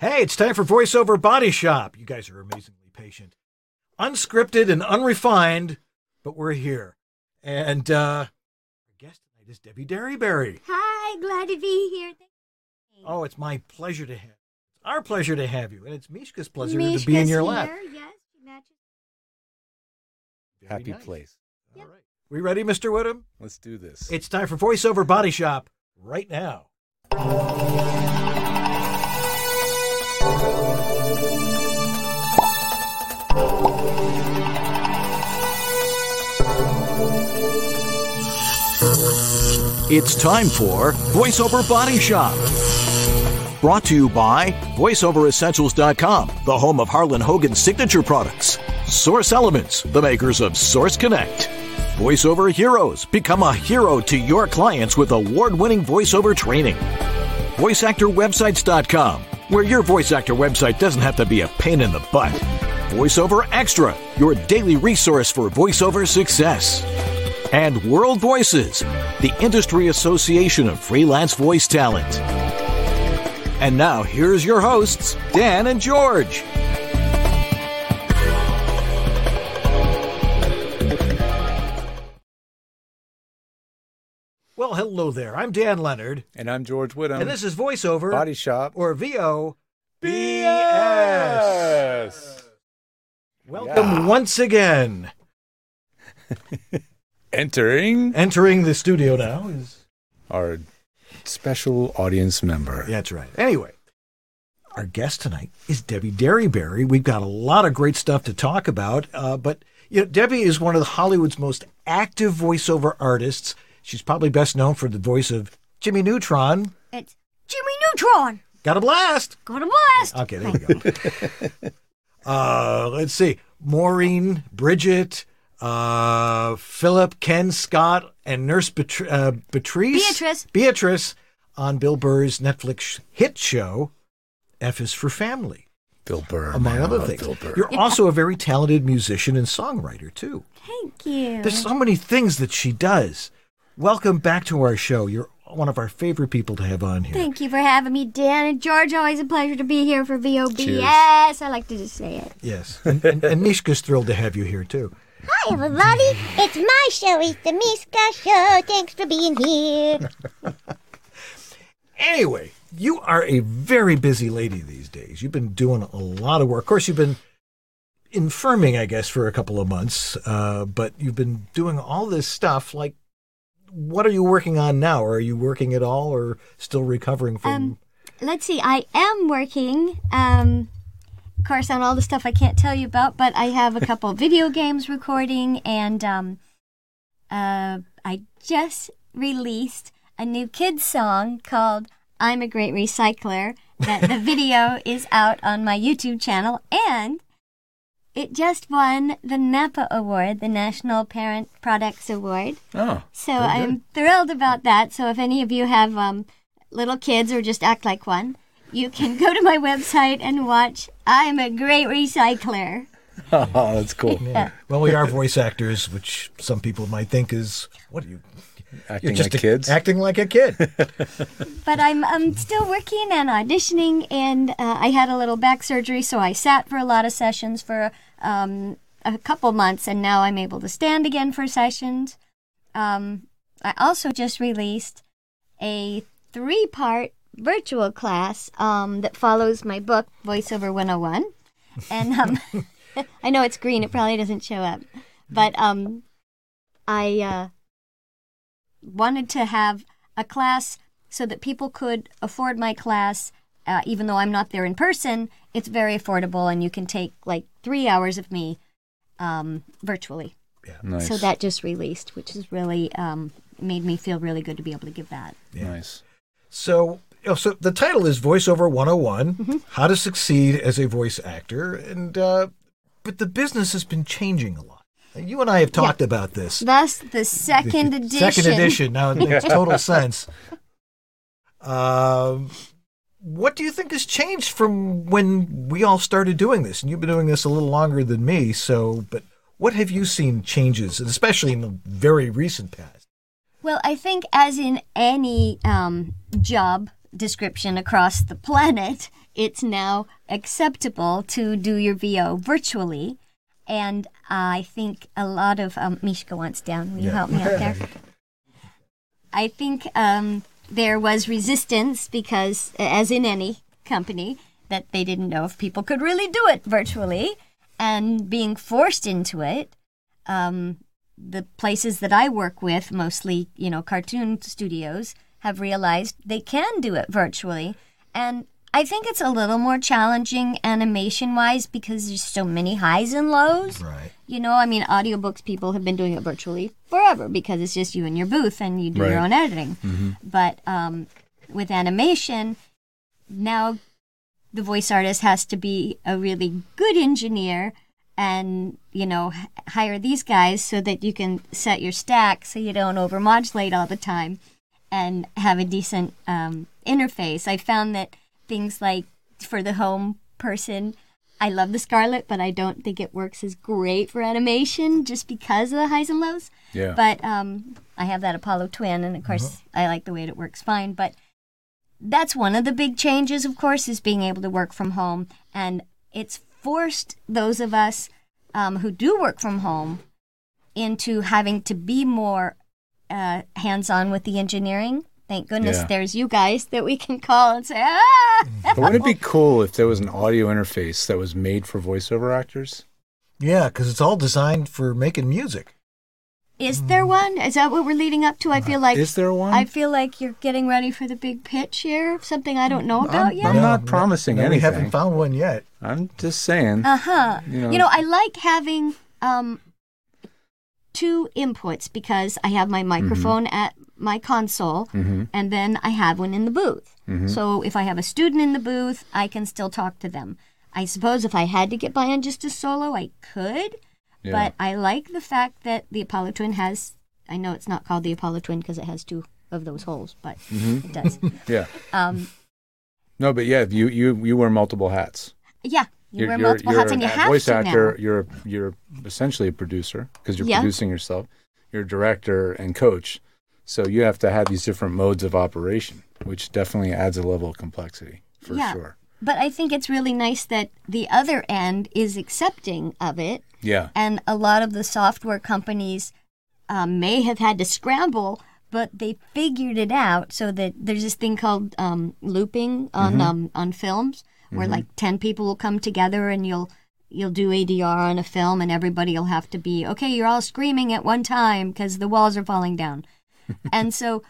Hey, it's time for VoiceOver Body Shop. You guys are amazingly patient. Unscripted and unrefined, but we're here. And uh, our guest tonight is Debbie Derryberry. Hi, glad to be here. Oh, it's my pleasure to have It's our pleasure to have you. And it's Mishka's pleasure to be in your lap. Yes, she matches. Very Happy nice. place. All right. We ready, Mr. Whittam? Let's do this. It's time for VoiceOver Body Shop right now. It's time for VoiceOver Body Shop. Brought to you by VoiceOverEssentials.com, the home of Harlan Hogan's signature products. Source Elements, the makers of Source Connect. VoiceOver Heroes, become a hero to your clients with award winning voiceover training. VoiceActorWebsites.com, where your voice actor website doesn't have to be a pain in the butt. VoiceOver Extra, your daily resource for voiceover success. And World Voices, the industry association of freelance voice talent. And now, here's your hosts, Dan and George. Well, hello there. I'm Dan Leonard, and I'm George Whittam. and this is VoiceOver Body Shop. or VO BS. Welcome Yeah. once again. Entering Entering the studio now is our special audience member. That's right. Anyway, our guest tonight is Debbie Derryberry. We've got a lot of great stuff to talk about, uh, but you know, Debbie is one of Hollywood's most active voiceover artists. She's probably best known for the voice of Jimmy Neutron. It's Jimmy Neutron. Got a blast. Got a blast. Okay, there we go. uh, let's see. Maureen, Bridget, uh, Philip, Ken, Scott, and Nurse Beatrice, uh, Beatrice, Beatrice. Beatrice on Bill Burr's Netflix hit show, F is for Family, Bill Burr. among other things. Bill Burr. You're also a very talented musician and songwriter, too. Thank you. There's so many things that she does. Welcome back to our show. You're one of our favorite people to have on here. Thank you for having me, Dan and George. Always a pleasure to be here for VOBS. Cheers. I like to just say it. Yes. And, and, and Mishka's thrilled to have you here, too. Hi, everybody. It's my show. It's the Mishka Show. Thanks for being here. Anyway, you are a very busy lady these days. You've been doing a lot of work. Of course, you've been infirming, I guess, for a couple of months, uh, but you've been doing all this stuff. Like, what are you working on now? Are you working at all or still recovering from? Um, Let's see. I am working, um, of course, on all the stuff I can't tell you about, but I have a couple video games recording, and um, uh, I just released a new kids song called "I'm a Great Recycler." That the video is out on my YouTube channel, and it just won the NAPPA Award, the National Parent Products Award. Oh, So I'm thrilled about that. So if any of you have um, little kids or just act like one, you can go to my website and watch I'm a Great Recycler. Oh, that's cool. Yeah. well, we are voice actors, which some people might think is what are you? Acting just like a- kids. Acting like a kid. But I'm, I'm still working and auditioning, and uh, I had a little back surgery, so I sat for a lot of sessions for um, a couple months, and now I'm able to stand again for sessions. Um, I also just released a three part virtual class um, that follows my book, Voiceover 101. And um, I know it's green, it probably doesn't show up. But um, I uh, wanted to have a class so that people could afford my class. Uh, even though I'm not there in person, it's very affordable, and you can take like three hours of me um, virtually. nice. So that just released, which is really um, made me feel really good to be able to give that. Nice. So, you know, so the title is Voiceover 101 Mm-hmm. How to Succeed as a Voice Actor. And, uh, but the business has been changing a lot. You and I have talked about this. Thus, the second edition. Second edition. Now it makes total sense. Um, what do you think has changed from when we all started doing this? And you've been doing this a little longer than me. So, but what have you seen changes, especially in the very recent past? Well, I think as in any um, job description across the planet, it's now acceptable to do your VO virtually. And I think a lot of um, Mishka wants down. Will you help me out there? I think um, there was resistance because, as in any company, that they didn't know if people could really do it virtually, and being forced into it. Um, the places that I work with, mostly you know cartoon studios, have realized they can do it virtually, and I think it's a little more challenging animation wise because there's so many highs and lows. Right. You know, I mean, audiobooks people have been doing it virtually forever because it's just you and your booth and you do your own editing. But um, with animation, now the voice artist has to be a really good engineer and, you know, hire these guys so that you can set your stack so you don't overmodulate all the time and have a decent um, interface. I found that things like for the home person, I love the Scarlett, but I don't think it works as great for animation just because of the highs and lows. Yeah. But um, I have that Apollo Twin, and of course, I like the way it works fine. But that's one of the big changes, of course, is being able to work from home. And it's forced those of us um, who do work from home into having to be more uh, hands on with the engineering. Thank goodness Yeah. there's you guys that we can call and say, ah! But wouldn't it be cool if there was an audio interface that was made for voiceover actors? Yeah, because it's all designed for making music. Is there one? Is that what we're leading up to? I feel like Is there one? I feel like you're getting ready for the big pitch here. Something I don't know about I'm, yet. I'm not promising No, we haven't found one yet. I'm just saying. Uh huh. You know- You know, I like having um two inputs because I have my microphone mm-hmm. at my console mm-hmm. and then I have one in the booth. Mm-hmm. So if I have a student in the booth, I can still talk to them. I suppose if I had to get by on just a solo, I could. Yeah. But I like the fact that the Apollo Twin has. I know it's not called the Apollo Twin because it has two of those holes, but it does. yeah. Um, No, but yeah, you you you wear multiple hats. yeah, you You're, wear multiple you're hats and you a have voice to actor. now. You're you're essentially a producer because you're Yeah. producing yourself. You're a director and coach, so you have to have these different modes of operation, which definitely adds a level of complexity for Yeah. sure. But I think it's really nice that the other end is accepting of it. Yeah. And a lot of the software companies um, may have had to scramble, but they figured it out so that there's this thing called um, looping on Mm-hmm. um, on films, where like ten people will come together and you'll you'll do ADR on a film, and everybody will have to be okay. You're all screaming at one time because the walls are falling down, and so.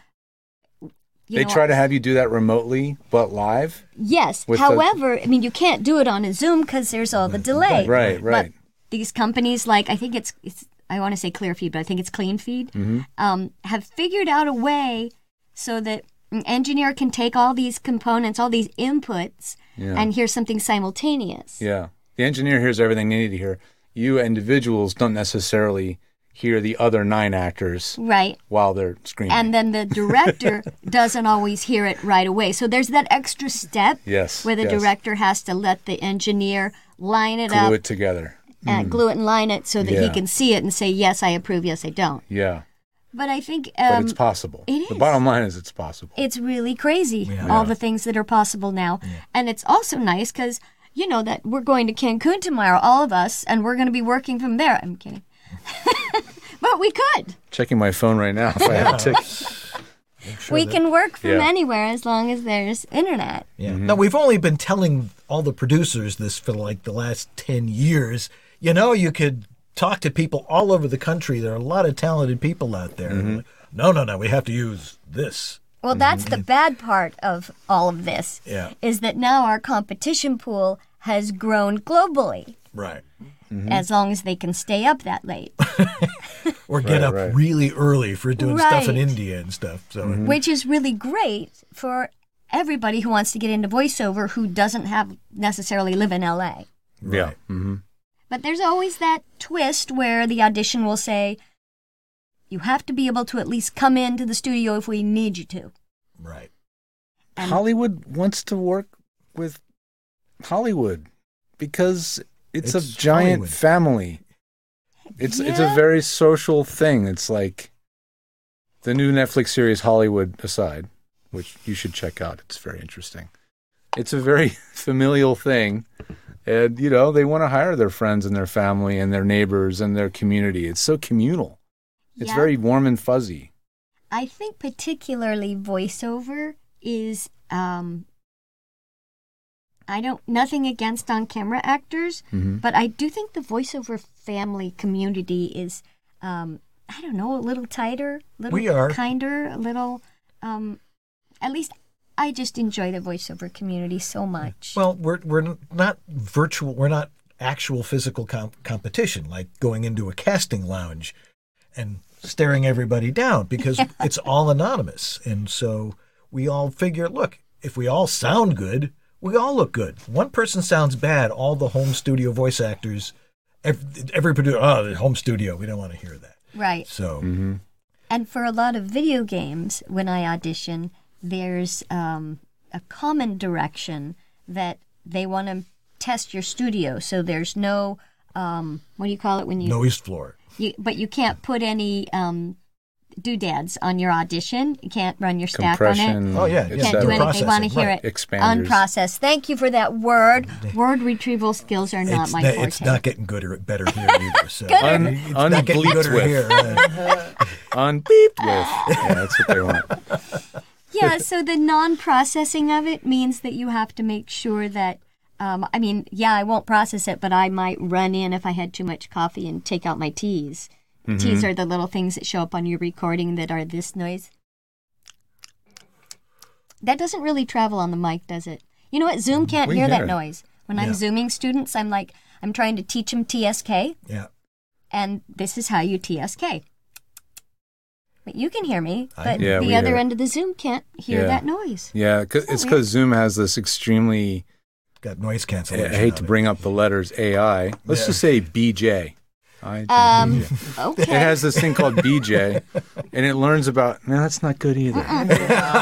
you they know, try to have you do that remotely, but live. Yes. with the- However, I mean, you can't do it on a Zoom because there's all the delay. Right, right. But these companies, like I think it's, it's I want to say ClearFeed, but I think it's CleanFeed, Mm-hmm. um, have figured out a way so that an engineer can take all these components, all these inputs, Yeah. and hear something simultaneous. Yeah. The engineer hears everything they need to hear. You individuals don't necessarily hear the other nine actors Right. while they're screaming. And then the director doesn't always hear it right away. So there's that extra step Yes, where the yes. director has to let the engineer line it glue up glue it together. and glue it and line it so that he Mm. Can see it and say yes i approve yes i don't Yeah. But i think But um, it's possible. it The bottom line is it's possible. it's really crazy Yeah. all Yeah. the things that are possible now and it's also nice because you know that we're going to cancun tomorrow all of us and we're going to be working from there i'm kidding but we could Checking my phone right now if I have a ticket. we can work from Yeah. anywhere as long as there's internet Yeah. Mm-hmm. Now we've only been telling all the producers this for like the last ten years. You know, you could talk to people all over the country. There are a lot of talented people out there. Mm-hmm. Like, no, no, no. We have to use this. well that's the bad part of all of this Yeah. is that now our competition pool has grown globally Right. Mm-hmm. as long as they can stay up that late Or get Right, up right. really early for doing stuff in India and stuff. So Mm-hmm. which is really great for everybody who wants to get into voiceover who doesn't have necessarily live in LA. Yeah. hmm But there's always that twist where the audition will say, you have to be able to at least come into the studio if we need you to. right. And- Hollywood wants to work with Hollywood because it's, It's a giant Hollywood. family. It's it's a very social thing. It's like the new Netflix series Hollywood aside, which you should check out. It's very interesting. It's a very familial thing. And, you know, they want to hire their friends and their family and their neighbors and their community. It's so communal. It's Yeah. very warm and fuzzy. I think particularly voiceover is um I don't nothing against on camera actors, Mhm. but I do think the voiceover family community is um I don't know, a little tighter, a little We are. kinder, a little um at least I just enjoy the voiceover community so much. Well, we're we're not virtual. We're not actual physical com- competition, like going into a casting lounge and staring everybody down because it's all anonymous, and so we all figure, look, if we all sound good, we all look good. One person sounds bad, all the home studio voice actors, every, every producer, oh, the home studio, we don't want to hear that. right. So mm-hmm. And for a lot of video games, when I audition, there's um, a common direction that they want to test your studio. So there's no, um, what do you call it when you, No east floor. you but you can't put any um, doodads on your audition. You can't run your stack on it. Compression. Oh, yeah, et yeah, Can't do cetera. anything. Want to hear right. it Expanders. unprocessed. Thank you for that word. Word retrieval skills are not it's, my not, forte. it's not getting good or better here either. So Un- it's not getting unbleeped gooder with. here. Uh, Unbeeped with. Yeah, that's what they want. Yeah, so the non processing of it means that you have to make sure that, um, I mean, yeah, I won't process it, but I might run in if I had too much coffee and take out my teas. Teas are the little things that show up on your recording that are this noise. That doesn't really travel on the mic, does it? You know what? Zoom can't We hear hear that it. noise. When Yeah. I'm Zooming students, I'm like, I'm trying to teach them TSK, yeah. and this is how you TSK. But you can hear me, I- but Yeah, the other end of the Zoom can't hear Yeah. that noise. Yeah, 'cause- it's because Zoom has this extremely, Got noise cancellation. I cancellation. hate on to it. bring up the letters AI. Let's Yeah. just say BJ. I Um, okay. It has this thing called BJ, and it learns about. No, that's not good either.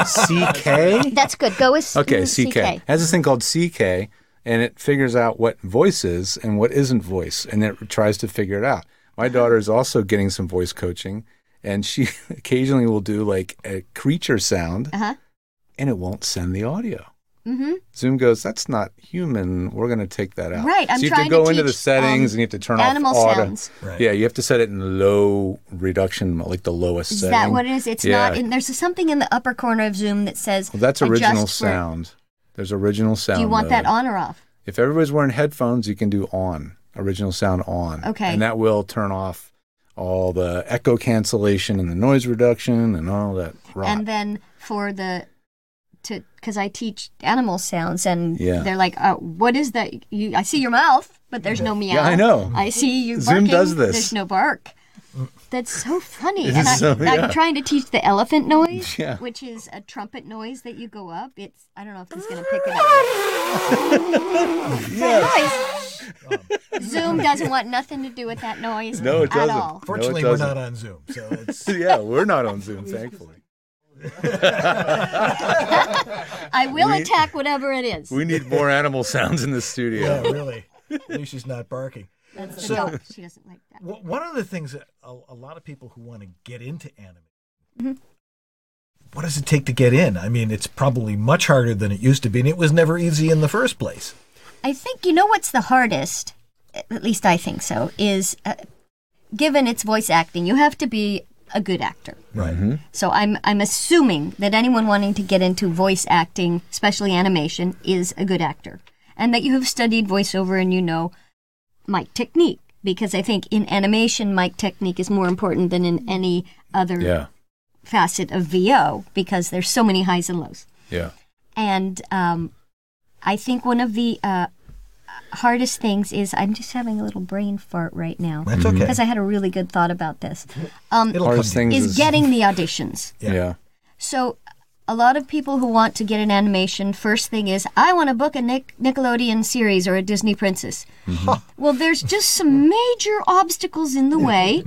CK. That's good. Go with Okay, mm, CK. It has this thing called CK, and it figures out what voice is and what isn't voice, and it tries to figure it out. My daughter is also getting some voice coaching, and she occasionally will do like a creature sound, Uh-huh. and it won't send the audio. Mm-hmm. Zoom goes, that's not human. We're going to take that out. Right, I'm so you have trying to to go into the settings um, and you have to turn animal off auto. sounds. Right. Yeah, you have to set it in low reduction, like the lowest Is setting. that what it is? It's Yeah. not. In, there's something in the upper corner of Zoom that says. Well, that's adjust original for- sound. There's original sound. Do you want that on or off? If everybody's wearing headphones, you can do on original sound on. Okay. And that will turn off all the echo cancellation and the noise reduction and all that rot. And then for the to because I teach animal sounds and Yeah. they're like, oh, what is that? You, I see your mouth, but there's no meow. Yeah, I know. I see you Zoom does this. There's no bark. That's so funny. And I, so- yeah. I'm trying to teach the elephant noise, Yeah. which is a trumpet noise that you go up. It's I don't know if he's gonna pick it up. That noise. Zoom doesn't want nothing to do with that noise No, it at doesn't. all. Fortunately, No, it we're doesn't. on Zoom, so it's yeah, we're not on Zoom, thankfully. I will We- attack whatever it is. We need more animal sounds in the studio. yeah, really. At least she's not barking. That's the So- dog. She doesn't like that. W- One of the things that a, a lot of people who want to get into anime, Mm-hmm. what does it take to get in? I mean, it's probably much harder than it used to be, and it was never easy in the first place. I think you know what's the hardest. At least I think so. Is uh, given its voice acting, you have to be a good actor. Right. So I'm I'm assuming that anyone wanting to get into voice acting, especially animation, is a good actor, and that you have studied voiceover and you know mic technique. Because I think in animation, mic technique is more important than in any other Yeah, facet of VO because there's so many highs and lows. yeah. And um, I think one of the uh, hardest things is I'm just having a little brain fart right now That's okay. because I had a really good thought about this. Um, It'll Hardest come. things is getting the auditions. Yeah. yeah. So a lot of people who want to get an animation, first thing is I want to book a Nick- Nickelodeon series or a Disney princess. Well, there's just some major obstacles in the way.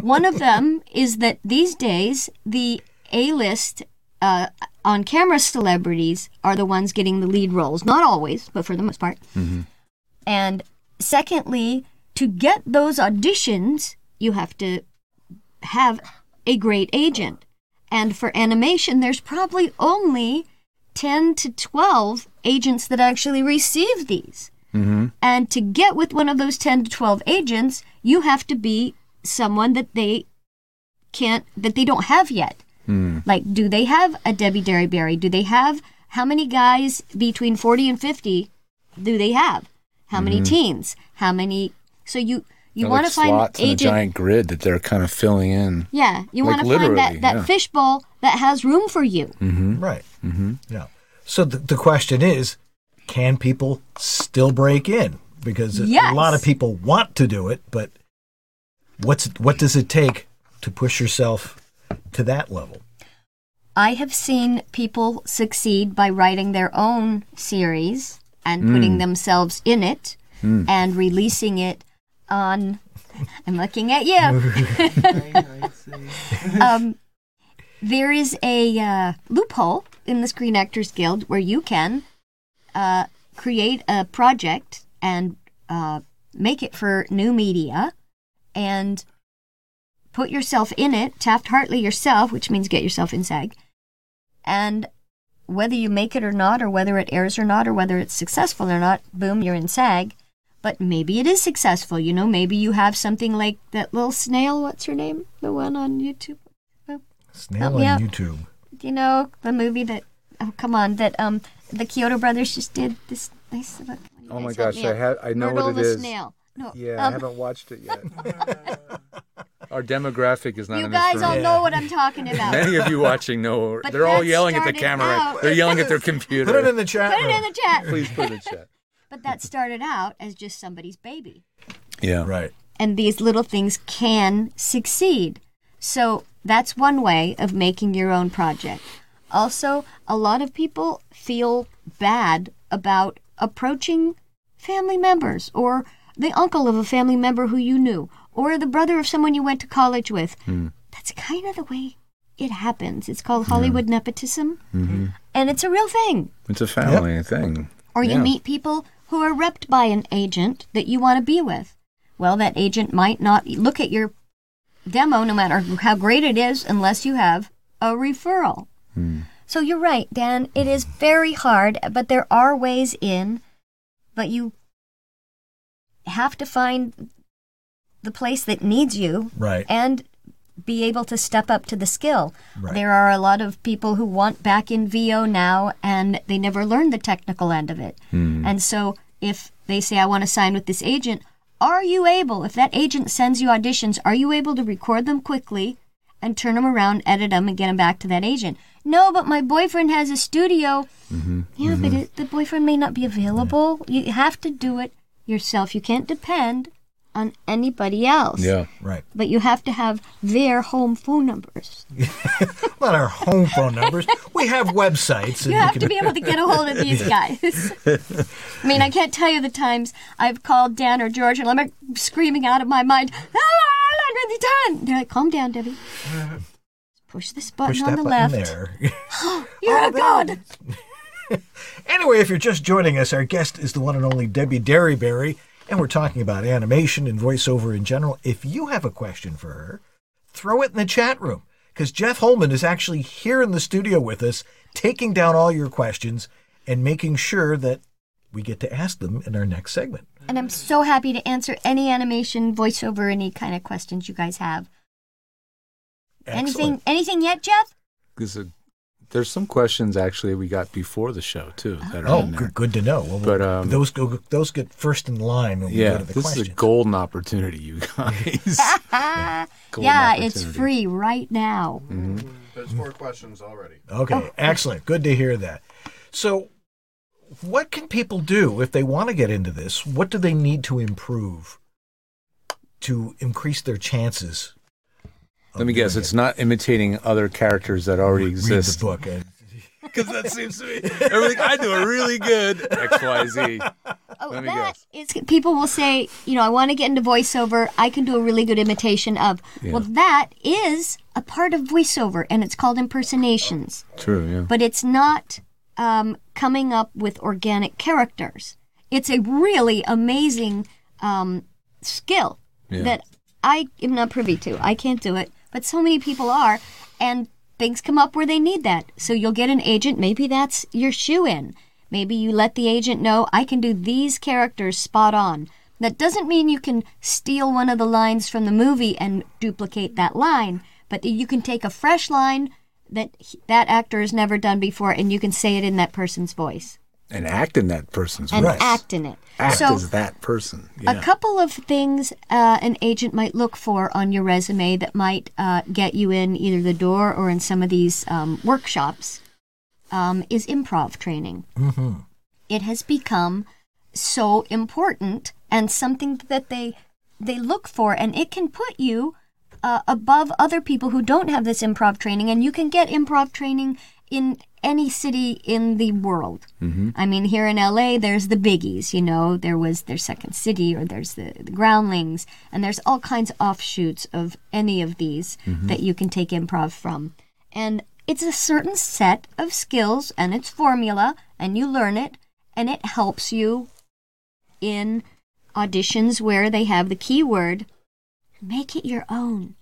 One of them is that these days the A-list uh, on camera celebrities are the ones getting the lead roles. Not always, but for the most part. Mm-hmm. And secondly, to get those auditions, you have to have a great agent. And for animation, there's probably only 10 to 12 agents that actually receive these. Mm-hmm. And to get with one of those 10 to 12 agents, you have to be someone that they can't, that they don't have yet. Hmm. Like, do they have a Debbie Derryberry? Do they have, how many guys between 40 and 50 do they have? How many hmm. teens? How many? So you, you They're want like to find slots in a giant grid that they're kind of filling in. Yeah, you Like want to find that, that yeah. fishbowl that has room for you. Mm-hmm. Right. Mm-hmm. Yeah. So the, the question is, can people still break in? Because Yes. a lot of people want to do it, but what's what does it take to push yourself to that level? I have seen people succeed by writing their own series and putting themselves in it and releasing it on. I'm looking at you. um, there is a uh, loophole in the Screen Actors Guild where you can uh, create a project and uh, make it for new media and put yourself in it, Taft Hartley yourself, which means get yourself in SAG, and whether you make it or not, or whether it airs or not, or whether it's successful or not, boom, you're in SAG. But maybe it is successful. You know, maybe you have something like that little snail. What's her name? The one on YouTube. Snail Help on out. YouTube. Do you know the movie that? Oh, come on! That um, the Kyoto brothers just did this nice. Look, Oh my gosh, I have I know Myrtle what it the is. snail. No, Yeah, I um, haven't watched it yet. Our demographic is not you in this guys room. all know what I'm talking about. Many of you watching know. But they're all yelling at the camera. out- They're yelling at their computer. Put it in the chat Put it in the chat. Please put it in the chat. But that started out as just somebody's baby. Yeah. Right. and these little things can succeed. So that's one way of making your own project. Also, a lot of people feel bad about approaching family members or the uncle of a family member who you knew or the brother of someone you went to college with. Hmm. That's kind of the way it happens. It's called Hollywood nepotism, mm-hmm. and it's a real thing. It's a family thing. Or you Yeah. meet people who are repped by an agent that you want to be with. Well, that agent might not look at your demo, no matter how great it is, unless you have a referral. Hmm. So you're right, Dan. It is very hard, but there are ways in, but you have to find the place that needs you Right. and be able to step up to the skill. Right. There are a lot of people who want back in VO now and they never learned the technical end of it. Hmm. And so if they say, I want to sign with this agent, are you able, if that agent sends you auditions, are you able to record them quickly and turn them around, edit them, and get them back to that agent? No, but my boyfriend has a studio. Mm-hmm. Yeah, but mm-hmm. it, the boyfriend may not be available. You have to do it yourself. You can't depend on anybody else Yeah. Right. but you have to have their home phone numbers. Not our home phone numbers. We have websites. and You have can- to be able to get a hold of these guys. I mean, I can't tell you the times I've called Dan or George and I'm screaming out of my mind, "Ah, I'm really done. They're like, calm down, Debbie. Push this button push on the button left. there. You're Oh, a god. Anyway, if you're just joining us, our guest is the one and only Debbie Derryberry, and we're talking about animation and voiceover in general. If you have a question for her, throw it in the chat room because Jeff Holman is actually here in the studio with us, taking down all your questions and making sure that we get to ask them in our next segment. And I'm so happy to answer any animation, voiceover, any kind of questions you guys have. Anything Excellent. anything yet, Jeff? There's, a, there's some questions actually we got before the show too that are Oh, good, good to know. Well, But, um, those go those get first in line when we go to the this questions. is a golden opportunity, you guys. Golden yeah, it's free right now. There's four questions already. Okay, excellent. Good to hear that. So, what can people do if they want to get into this? What do they need to improve to increase their chances? Of Let me guess, doing it's it? not imitating other characters that already Read exist. the book. And, Because that seems to be everything I do are really good. X Y Z. Oh, Let me that is people will say, you know, I want to get into voiceover. I can do a really good imitation of. Well, that is a part of voiceover, and it's called impersonations. True. Yeah. But it's not um, coming up with organic characters. It's a really amazing um, skill Yeah. that I am not privy to. I can't do it, but so many people are, and things come up where they need that. So you'll get an agent. Maybe that's your shoe in. Maybe you let the agent know I can do these characters spot on. That doesn't mean you can steal one of the lines from the movie and duplicate that line, but you can take a fresh line that that actor has never done before and you can say it in that person's voice And act in that person's and act in it. Act so as that person. a couple of things uh, an agent might look for on your resume that might uh, get you in either the door or in some of these um, workshops um, is improv training. Mm-hmm. It has become so important and something that they they look for, and it can put you uh, above other people who don't have this improv training, and you can get improv training in any city in the world. Mm-hmm. I mean, here in LA, there's the biggies. You know, there was their Second City, or there's the, the Groundlings, and there's all kinds of offshoots of any of these mm-hmm. that you can take improv from. And it's a certain set of skills and its formula, and you learn it, and it helps you in auditions where they have the keyword make it your own.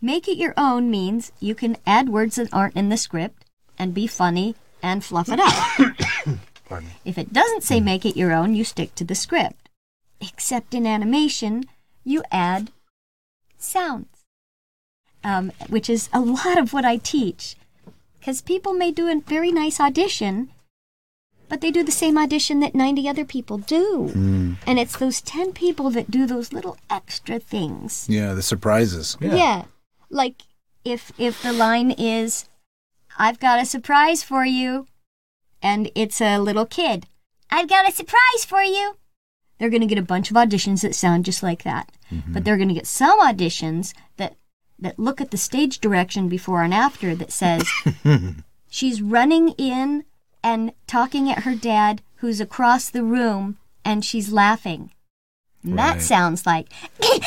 Make it your own means you can add words that aren't in the script and be funny and fluff it up. if it doesn't say make it your own, you stick to the script. Except in animation, you add sounds, um, which is a lot of what I teach. Because people may do a very nice audition, but they do the same audition that 90 other people do. And it's those 10 people that do those little extra things. Yeah, the surprises. Yeah. Like if if the line is I've got a surprise for you and it's a little kid. I've got a surprise for you. They're going to get a bunch of auditions that sound just like that. Mm-hmm. But they're going to get some auditions that that look at the stage direction before and after that says she's running in and talking at her dad who's across the room and she's laughing. And that sounds like I've got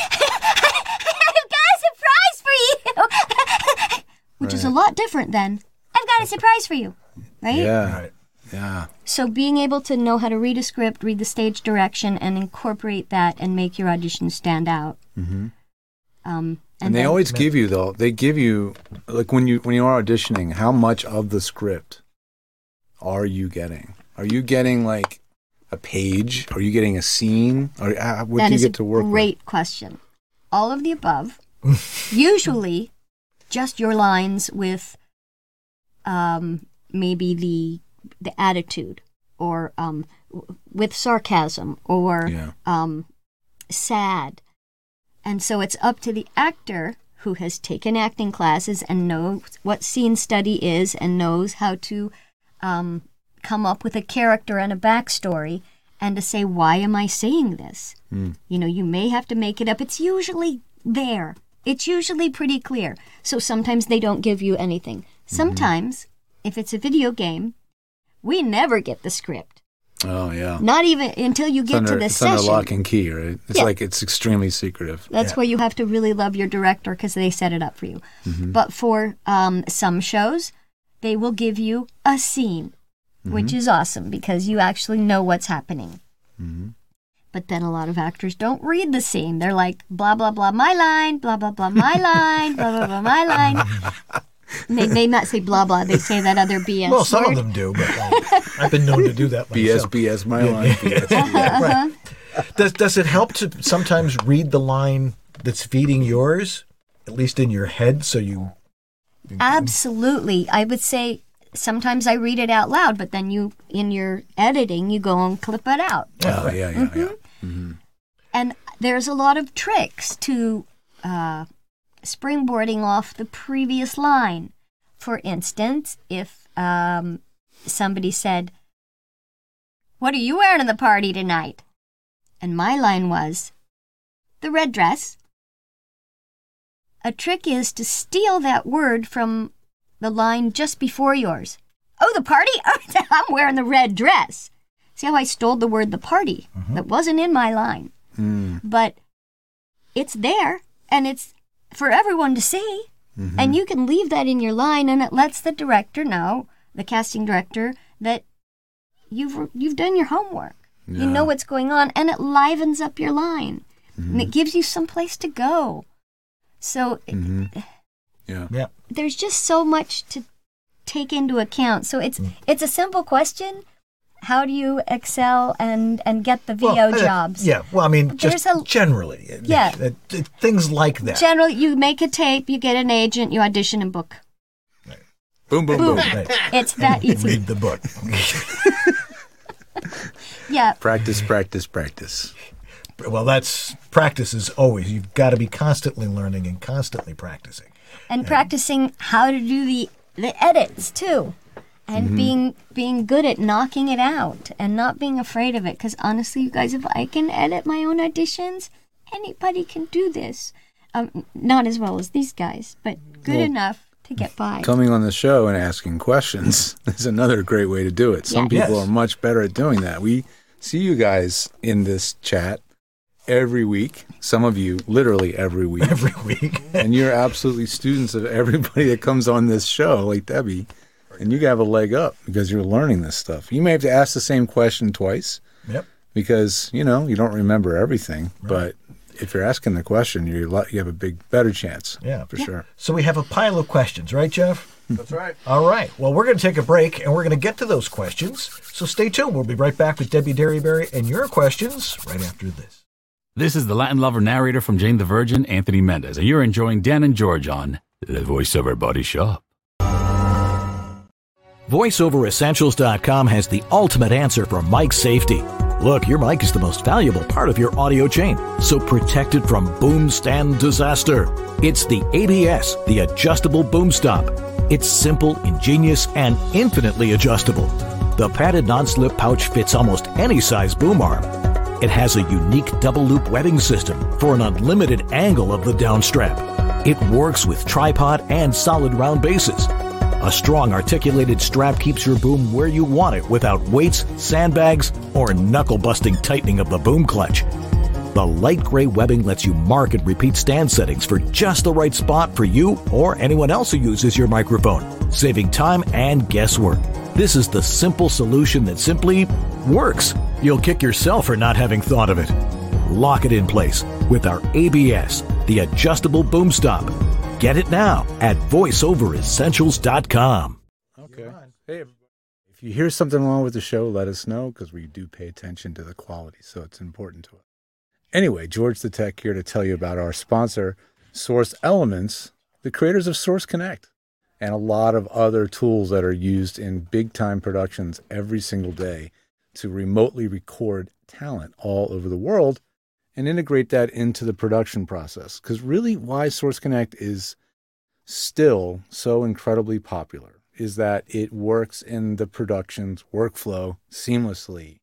a surprise for you, which is a lot different than I've got a surprise for you, right? Yeah. Right. Yeah. So being able to know how to read a script, read the stage direction, and incorporate that and make your audition stand out. Mm-hmm. Um, And, they then- always give you though. They give you like when you when you are auditioning, how much of the script are you getting? Are you getting like a page? Are you getting a scene? Or uh, what do you get a to work great question. All of the above. Usually, just your lines with um, maybe the the attitude, or um, w- with sarcasm, or? Yeah. um, sad. And so it's up to the actor who has taken acting classes and knows what scene study is and knows how to um, come up with a character and a backstory and to say, why am I saying this? You know, you may have to make it up. It's usually there, it's usually pretty clear. So sometimes they don't give you anything. Sometimes, if it's a video game, we never get the script. Oh yeah. Not even until you get under, to the it's session. under lock and key, right? It's Yeah. like it's extremely secretive. That's Yeah. where you have to really love your director because they set it up for you. Mm-hmm. But for um, some shows, they will give you a scene, Mm-hmm. which is awesome because you actually know what's happening. Mm-hmm. But then a lot of actors don't read the scene. They're like, blah, blah, blah, my line, blah, blah, blah, my line, blah, blah, blah, my line. And they may not say blah, blah. They say that other BS Well, some word. of them do, but uh, I've been known to do that BS, myself. BS, my line. BS. Uh-huh. Right. Does does it help to sometimes read the line that's feeding yours, at least in your head, so you Absolutely. I would say sometimes I read it out loud, but then you, in your editing, you go and clip it out. Oh yeah, yeah, yeah. Mm-hmm. And there's a lot of tricks to uh, springboarding off the previous line. For instance, if um, somebody said, What are you wearing in the party tonight? And my line was, The red dress. A trick is to steal that word from the line just before yours. Oh, the party? I'm wearing the red dress. See how I stole the word the party? That wasn't in my line. But it's there and it's for everyone to see. And mm-hmm. you can leave that in your line and it lets the director know, the casting director, that you've you've done your homework. You know what's going on and it livens up your line. And it mm-hmm. gives you some place to go. So Yeah, mm-hmm. Yeah. Yeah. there's just so much to take into account. So it's mm. it's a simple question. How do you excel and and get the VO Well, uh, jobs? Yeah. Well, I mean, just There's a- generally. uh, Yeah. uh, uh, things like that. Generally, you make a tape, you get an agent, you audition and book. Boom, boom, Boom. boom. Right. It's that easy. Read the book. Yeah. Practice, practice, practice. well, that's practice is always. You've got to be constantly learning and constantly practicing. and practicing how to do the the edits too and Mm-hmm. being being good at knocking it out and not being afraid of it because honestly you guys if i can edit my own auditions anybody can do this um, not as well as these guys but good Well, enough to get by Coming on the show and asking questions is another great way to do it. Some Yeah. people Yes. are much better at doing that. We see you guys in this chat every week. Some of you literally every week. Every week. and you're absolutely students of everybody that comes on this show, like Debbie. And you have a leg up because you're learning this stuff. You may have to ask the same question twice yep. because, you know, you don't remember everything. But if you're asking the question, you're, you have a big, better chance. Yeah. For sure. So we have a pile of questions, right, Jeff? That's right. All right. Well, we're going to take a break and we're going to get to those questions. So stay tuned. We'll be right back with Debbie Derryberry and your questions right after this. This is the Latin lover narrator from Jane the Virgin, Anthony Mendez, and you're enjoying Dan and George on The Voiceover Body Shop. VoiceOverEssentials.com has the ultimate answer for mic safety. Look, your mic is the most valuable part of your audio chain, so protect it from boom stand disaster. It's the ABS, the adjustable boom stop. It's simple, ingenious, and infinitely adjustable. The padded non-slip pouch fits almost any size boom arm. It has a unique double loop webbing system for an unlimited angle of the downstrap. It works with tripod and solid round bases. A strong articulated strap keeps your boom where you want it without weights, sandbags, or knuckle busting tightening of the boom clutch. The light gray webbing lets you mark and repeat stand settings for just the right spot for you or anyone else who uses your microphone, saving time and guesswork. This is the simple solution that simply works. You'll kick yourself for not having thought of it. Lock it in place with our ABS, the adjustable boom stop. Get it now at voiceoveressentials.com. Okay. Hey, if you hear something wrong with the show, let us know because we do pay attention to the quality, so it's important to us. Anyway, George the Tech here to tell you about our sponsor, Source Elements, the creators of Source Connect, and a lot of other tools that are used in big time productions every single day to remotely record talent all over the world and integrate that into the production process. Because really, why Source Connect is still so incredibly popular is that it works in the production's workflow seamlessly.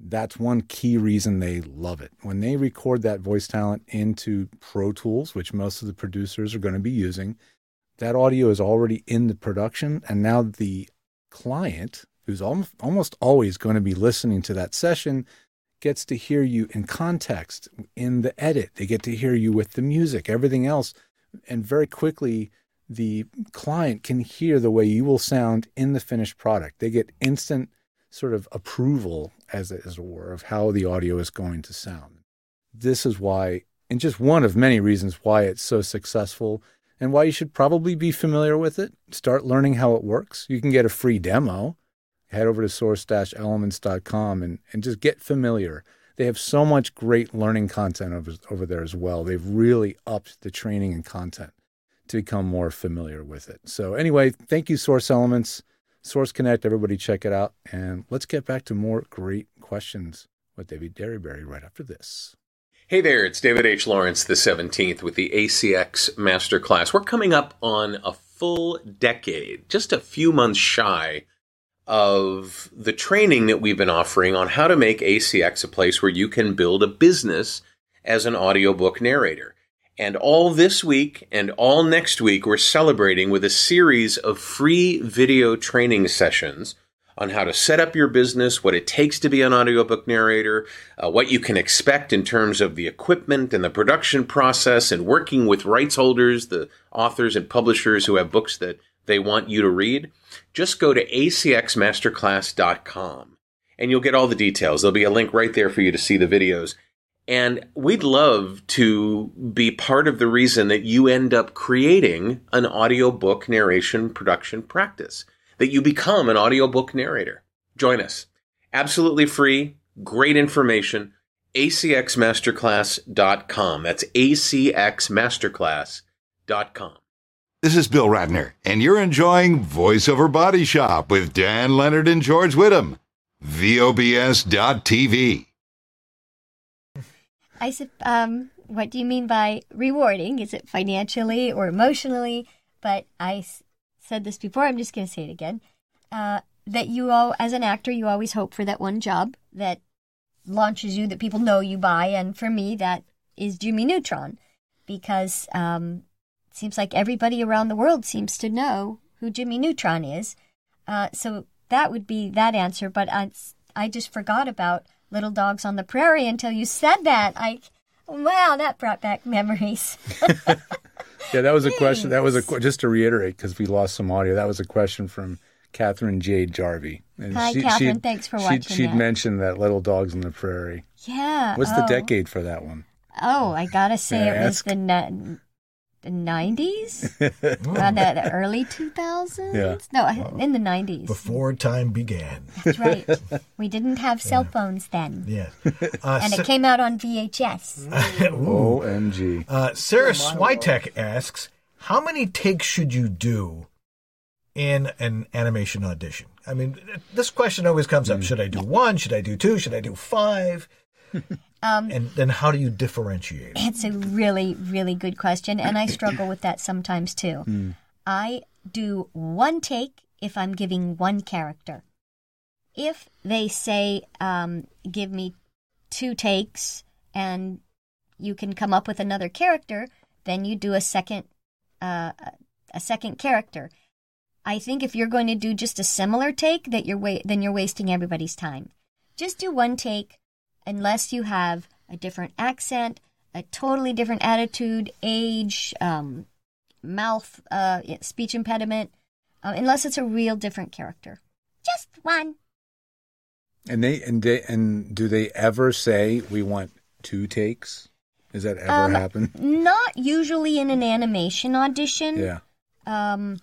That's one key reason they love it. When they record that voice talent into Pro Tools, which most of the producers are going to be using, that audio is already in the production. And now the client, who's almost always going to be listening to that session, gets to hear you in context in the edit. They get to hear you with the music, everything else. And very quickly, the client can hear the way you will sound in the finished product. They get instant sort of approval, as it, as it were, of how the audio is going to sound. This is why, and just one of many reasons why it's so successful and why you should probably be familiar with it. Start learning how it works. You can get a free demo. Head over to source-elements.com and, and just get familiar. They have so much great learning content over, over there as well. They've really upped the training and content to become more familiar with it. So anyway, thank you, Source Elements, Source Connect. Everybody check it out. And let's get back to more great questions with David Derryberry right after this. Hey there, it's David H. Lawrence, the 17th, with the ACX Masterclass. We're coming up on a full decade, just a few months shy of the training that we've been offering on how to make ACX a place where you can build a business as an audiobook narrator. And all this week and all next week, we're celebrating with a series of free video training sessions on how to set up your business, what it takes to be an audiobook narrator, uh, what you can expect in terms of the equipment and the production process, and working with rights holders, the authors and publishers who have books that they want you to read. Just go to acxmasterclass.com and you'll get all the details. There'll be a link right there for you to see the videos. And we'd love to be part of the reason that you end up creating an audiobook narration production practice, that you become an audiobook narrator. Join us. Absolutely free, great information. acxmasterclass.com. That's acxmasterclass.com. This is Bill Ratner, and you're enjoying VoiceOver Body Shop with Dan Leonard and George Whittam. VOBS.TV. I said, um, what do you mean by rewarding? Is it financially or emotionally? But I s- said this before. I'm just going to say it again. Uh, that you all, as an actor, you always hope for that one job that launches you, that people know you by. And for me, that is Jimmy Neutron, because um, seems like everybody around the world seems to know who Jimmy Neutron is. Uh, so that would be that answer. But I, I just forgot about Little Dogs on the Prairie until you said that. I, wow, that brought back memories. Yeah, that was a question. That was a just to reiterate because we lost some audio. That was a question from Catherine Jade Jarvie. And Hi, Catherine. she'd- Thanks for she'd, watching She'd that. mentioned that Little Dogs on the Prairie. yeah. What's the oh. decade for that one? Oh, I gotta say it was the the nineties, around the, the early two thousands. Yeah. No, in the nineties. Before time began. That's right. we didn't have cell phones then, Yeah. Uh, and Sa- it came out on VHS. OMG. Uh, Sarah Switek asks, how many takes should you do in an animation audition? I mean, this question always comes up. Should I do one? Should I do two? Should I do five? Um, And then how do you differentiate? It's a really, really good question, and I struggle with that sometimes too. I do one take if I'm giving one character. If they say, um, give me two takes and you can come up with another character, then you do a second, uh, a second character. I think if you're going to do just a similar take, that you're wa- then you're wasting everybody's time. Just do one take, unless you have a different accent, a totally different attitude, age, um, mouth, uh, speech impediment, uh, unless it's a real different character. Just one. And they and they and do they ever say we want two takes? Does that ever Um, happen? Not usually in an animation audition. Yeah. Um,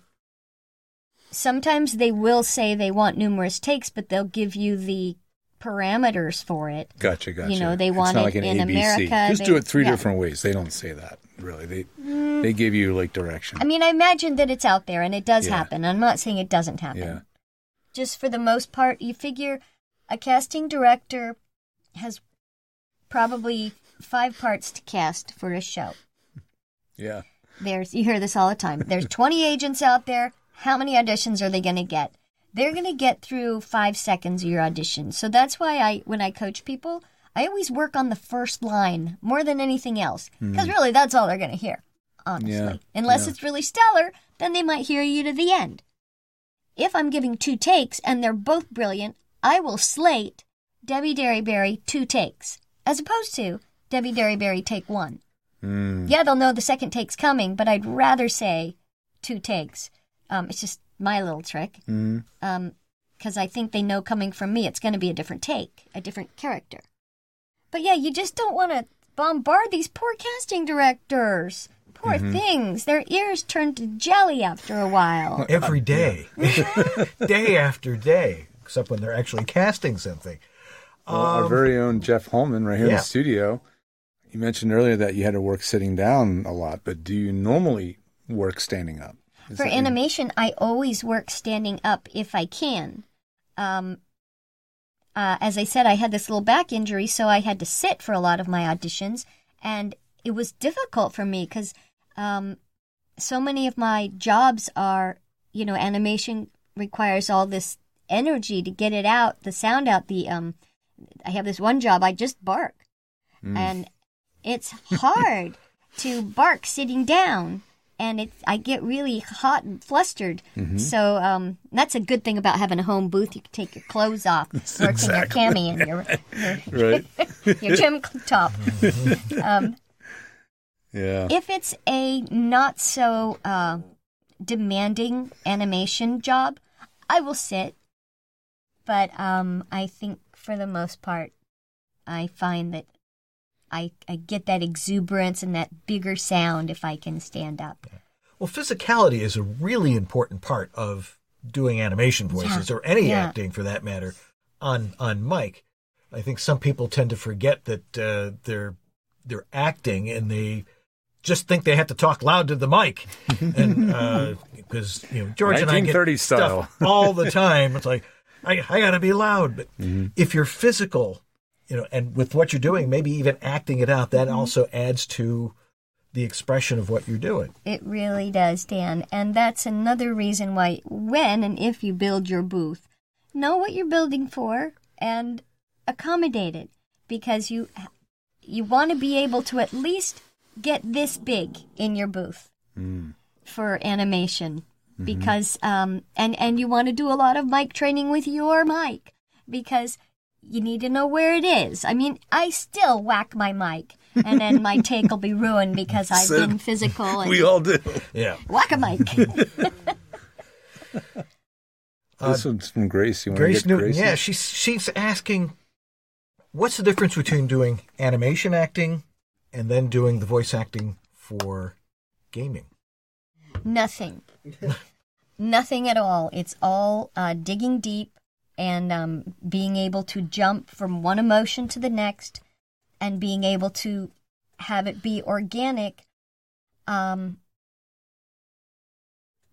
sometimes they will say they want numerous takes, but they'll give you the parameters for it. Gotcha, gotcha. You know, they it's want not it like an in ABC. America. Just they- do it three yeah. Mm. different ways. They don't say that really. They they give you like direction. I mean, I imagine that it's out there and it does Yeah. happen. I'm not saying it doesn't happen. yeah. Just for the most part, you figure a casting director has probably five parts to cast for a show. Yeah. There's you hear this all the time. There's 20 agents out there. How many auditions are they going to get? They're going to get through 5 seconds of your audition. So that's why I when I coach people, I always work on the first line more than anything else because really that's all they're going to hear. Honestly. Yeah, Unless yeah. it's really stellar, then they might hear you to the end. If I'm giving two takes and they're both brilliant, I will slate Debbie Derryberry two takes as opposed to Debbie Derryberry take one. Mm. Yeah, they'll know the second take's coming, but I'd rather say two takes. Um, it's just my little trick. Mm. Um, because I think they know coming from me, it's going to be a different take, a different character. But yeah, you just don't want to bombard these poor casting directors. Poor Mm-hmm. things. Their ears turn to jelly after a while. Every day. day after day. Except when they're actually casting something. Well, our very own Jeff Holman right here in Um, the studio. You mentioned earlier that you had to work sitting down a lot, but do you normally work standing up? Is For animation, I always work standing up if I can. Um, uh, as I said, I had this little back injury, so I had to sit for a lot of my auditions, and it was difficult for me because um, so many of my jobs are, you know, animation requires all this energy to get it out, the sound out. The um, I have this one job, I just bark, and it's hard to bark sitting down and it I get really hot and flustered. So um, that's a good thing about having a home booth. You can take your clothes off, work in your cami and your your, right? your gym top. um, Yeah. if it's a not so uh, demanding animation job, I will sit. But um, I think for the most part, I find that I, I get that exuberance and that bigger sound if I can stand up. Well, physicality is a really important part of doing animation voices or any Yeah. acting for that matter on on mic. I think some people tend to forget that uh, they're they're acting and they just think they have to talk loud to the mic, and because you know George and I get 1930s stuff all the time. It's like I I got to be loud, but Mm-hmm. if you're physical, you know, and with what you're doing, maybe even acting it out, that mm-hmm. also adds to the expression of what you're doing. It really does, Dan. And that's another reason why, when and if you build your booth, know what you're building for and accommodate it. Because you you want to be able to at least get this big in your booth mm. for animation. Mm-hmm. Because um and and you want to do a lot of mic training with your mic. Because you need to know where it is. I mean, I still whack my mic and then my take will be ruined because I've Sid, been physical and We all do. Yeah. whack a mic. this one's from Grace. You want Grace to get Newton. Gracie? Yeah, she's she's asking, what's the difference between doing animation acting and then doing the voice acting for gaming? Nothing. Nothing at all. It's all uh, digging deep and um, being able to jump from one emotion to the next and being able to have it be organic. Um,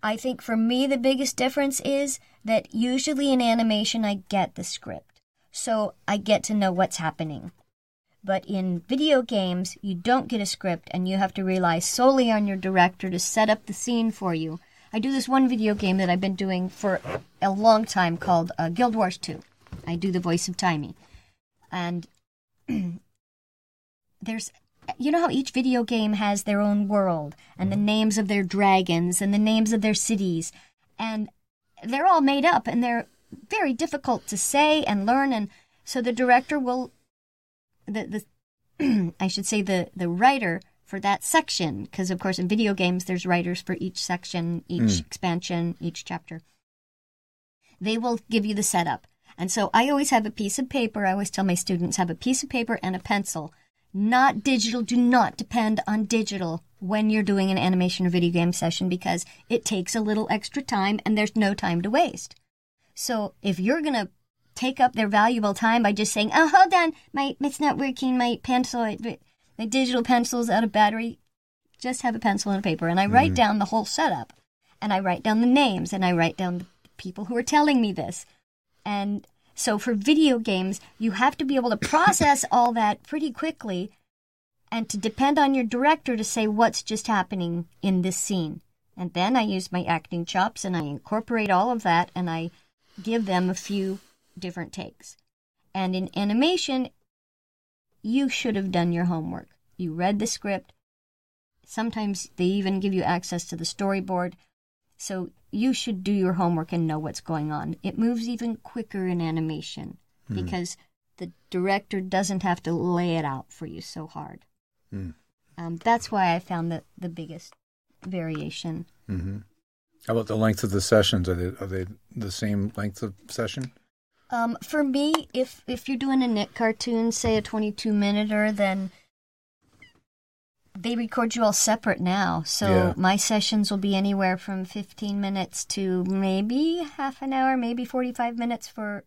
I think for me, the biggest difference is that usually in animation, I get the script. So I get to know what's happening. But in video games, you don't get a script and you have to rely solely on your director to set up the scene for you. I do this one video game that I've been doing for a long time called uh, Guild Wars 2. I do the voice of Taimi. And there's you know how each video game has their own world and the names of their dragons and the names of their cities and they're all made up and they're very difficult to say and learn and so the director will the the I should say the the writer for that section because of course in video games there's writers for each section, each mm. expansion, each chapter. They will give you the setup. And so I always have a piece of paper. I always tell my students have a piece of paper and a pencil. Not digital. Do not depend on digital when you're doing an animation or video game session because it takes a little extra time and there's no time to waste. So if you're going to take up their valuable time by just saying, uh-huh, "Oh, hold on, my it's not working. My pencil, it- my digital pencil's out of battery." Just have a pencil and a paper, and I write mm. down the whole setup, and I write down the names, and I write down the people who are telling me this, and so for video games, you have to be able to process all that pretty quickly, and to depend on your director to say what's just happening in this scene. And then I use my acting chops and I incorporate all of that and I give them a few different takes. And in animation, you should have done your homework. You read the script. Sometimes they even give you access to the storyboard. So you should do your homework and know what's going on. It moves even quicker in animation hmm. because the director doesn't have to lay it out for you so hard. Hmm. Um, that's why I found that the biggest variation. Mm-hmm. How about the length of the sessions? Are they are they the same length of session? Um, for me, if if you're doing a knit cartoon, say a 22 minuter, then they record you all separate now. So Yeah. my sessions will be anywhere from 15 minutes to maybe half an hour, maybe 45 minutes for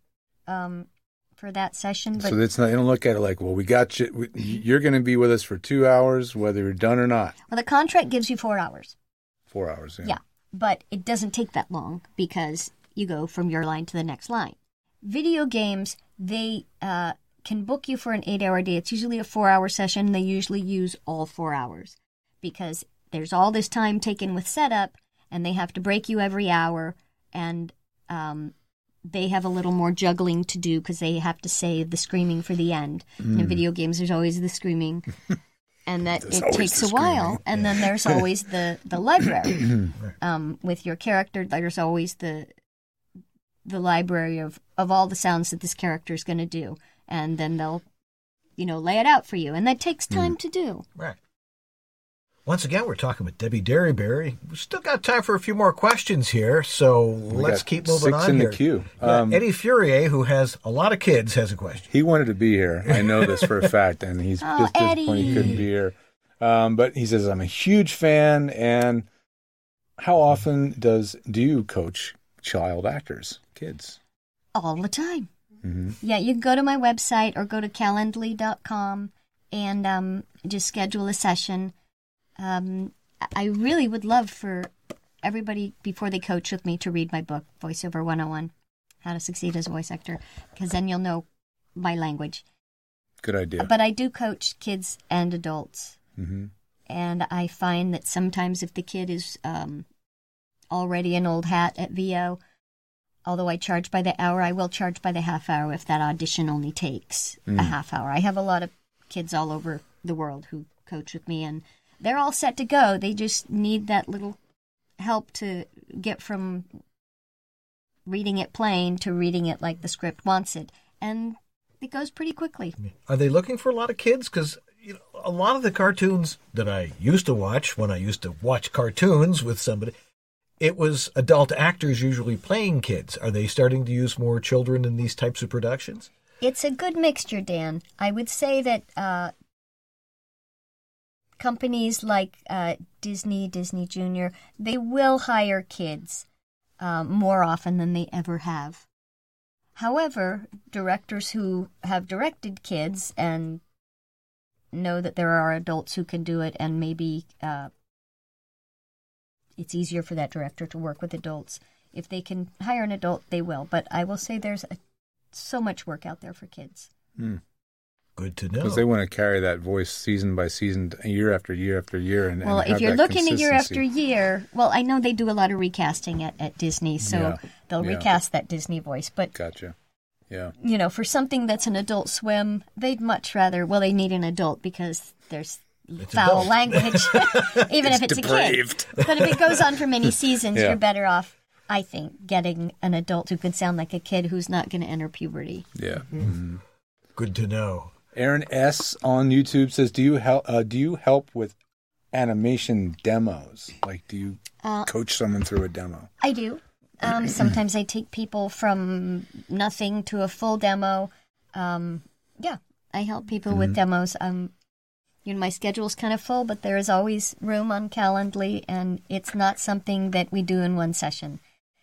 um for that session. But so it's not. You don't look at it like, well, we got you. We, you're going to be with us for two hours, whether you're done or not. well, the contract gives you four hours. Four hours. Yeah. Yeah, but it doesn't take that long because you go from your line to the next line. Video games, they uh, can book you for an eight hour day. It's usually a four hour session. They usually use all four hours because there's all this time taken with setup and they have to break you every hour and um, they have a little more juggling to do because they have to save the screaming for the end. In video games, there's always the screaming. And that There's it takes a while, and then there's always the the library um, with your character. There's always the the library of, of all the sounds that this character is going to do, and then they'll, you know, lay it out for you, and that takes time to do. Right. Once again, we're talking with Debbie Derryberry. We've still got time for a few more questions here, so let's keep moving six on in the here. queue. Yeah, Um, Eddie Furier, who has a lot of kids, has a question. He wanted to be here. I know this for a fact, and he's Oh, just disappointed he couldn't be here. Um, but he says, "I'm a huge fan." And how often does do you coach child actors, kids? all the time. hmm Yeah, you can go to my website or go to calendly.com and um, just schedule a session. Um, I really would love for everybody, before they coach with me, to read my book, Voiceover 101 How to Succeed as a Voice Actor, because then you'll know my language. Good idea. But I do coach kids and adults. hmm And I find that sometimes if the kid is um, already an old hat at VO, although I charge by the hour, I will charge by the half hour if that audition only takes a mm. half hour. I have a lot of kids all over the world who coach with me, and they're all set to go. They just need that little help to get from reading it plain to reading it like the script wants it. And it goes pretty quickly. Are they looking for a lot of kids? Because you know, a lot of the cartoons that I used to watch when I used to watch cartoons with somebody, it was adult actors usually playing kids. Are they starting to use more children in these types of productions? It's a good mixture, Dan. I would say that uh, companies like uh, Disney, Disney Junior, they will hire kids um, more often than they ever have. However, directors who have directed kids and know that there are adults who can do it, and maybe uh, it's easier for that director to work with adults. If they can hire an adult, they will. But I will say there's a, so much work out there for kids. Hmm. Good to know. Because they want to carry that voice season by season, year after year after year. And Well, and if you're looking at year after year, well, I know they do a lot of recasting at, at Disney, so Yeah, they'll yeah. recast that Disney voice. But, Gotcha. Yeah. you know, for something that's an adult swim, they'd much rather, well, they need an adult because there's foul adult. language, even if it's depraved. a kid. But if it goes on for many seasons, Yeah. you're better off, I think, getting an adult who can sound like a kid who's not going to enter puberty. Yeah. Good to know. Aaron S on YouTube says, "Do you help? Uh, do you help with animation demos? Like, do you Uh, coach someone through a demo? I do. Um, sometimes I take people from nothing to a full demo. Um, yeah, I help people with demos. Um, you know, my schedule's kind of full, but there is always room on Calendly, and it's not something that we do in one session.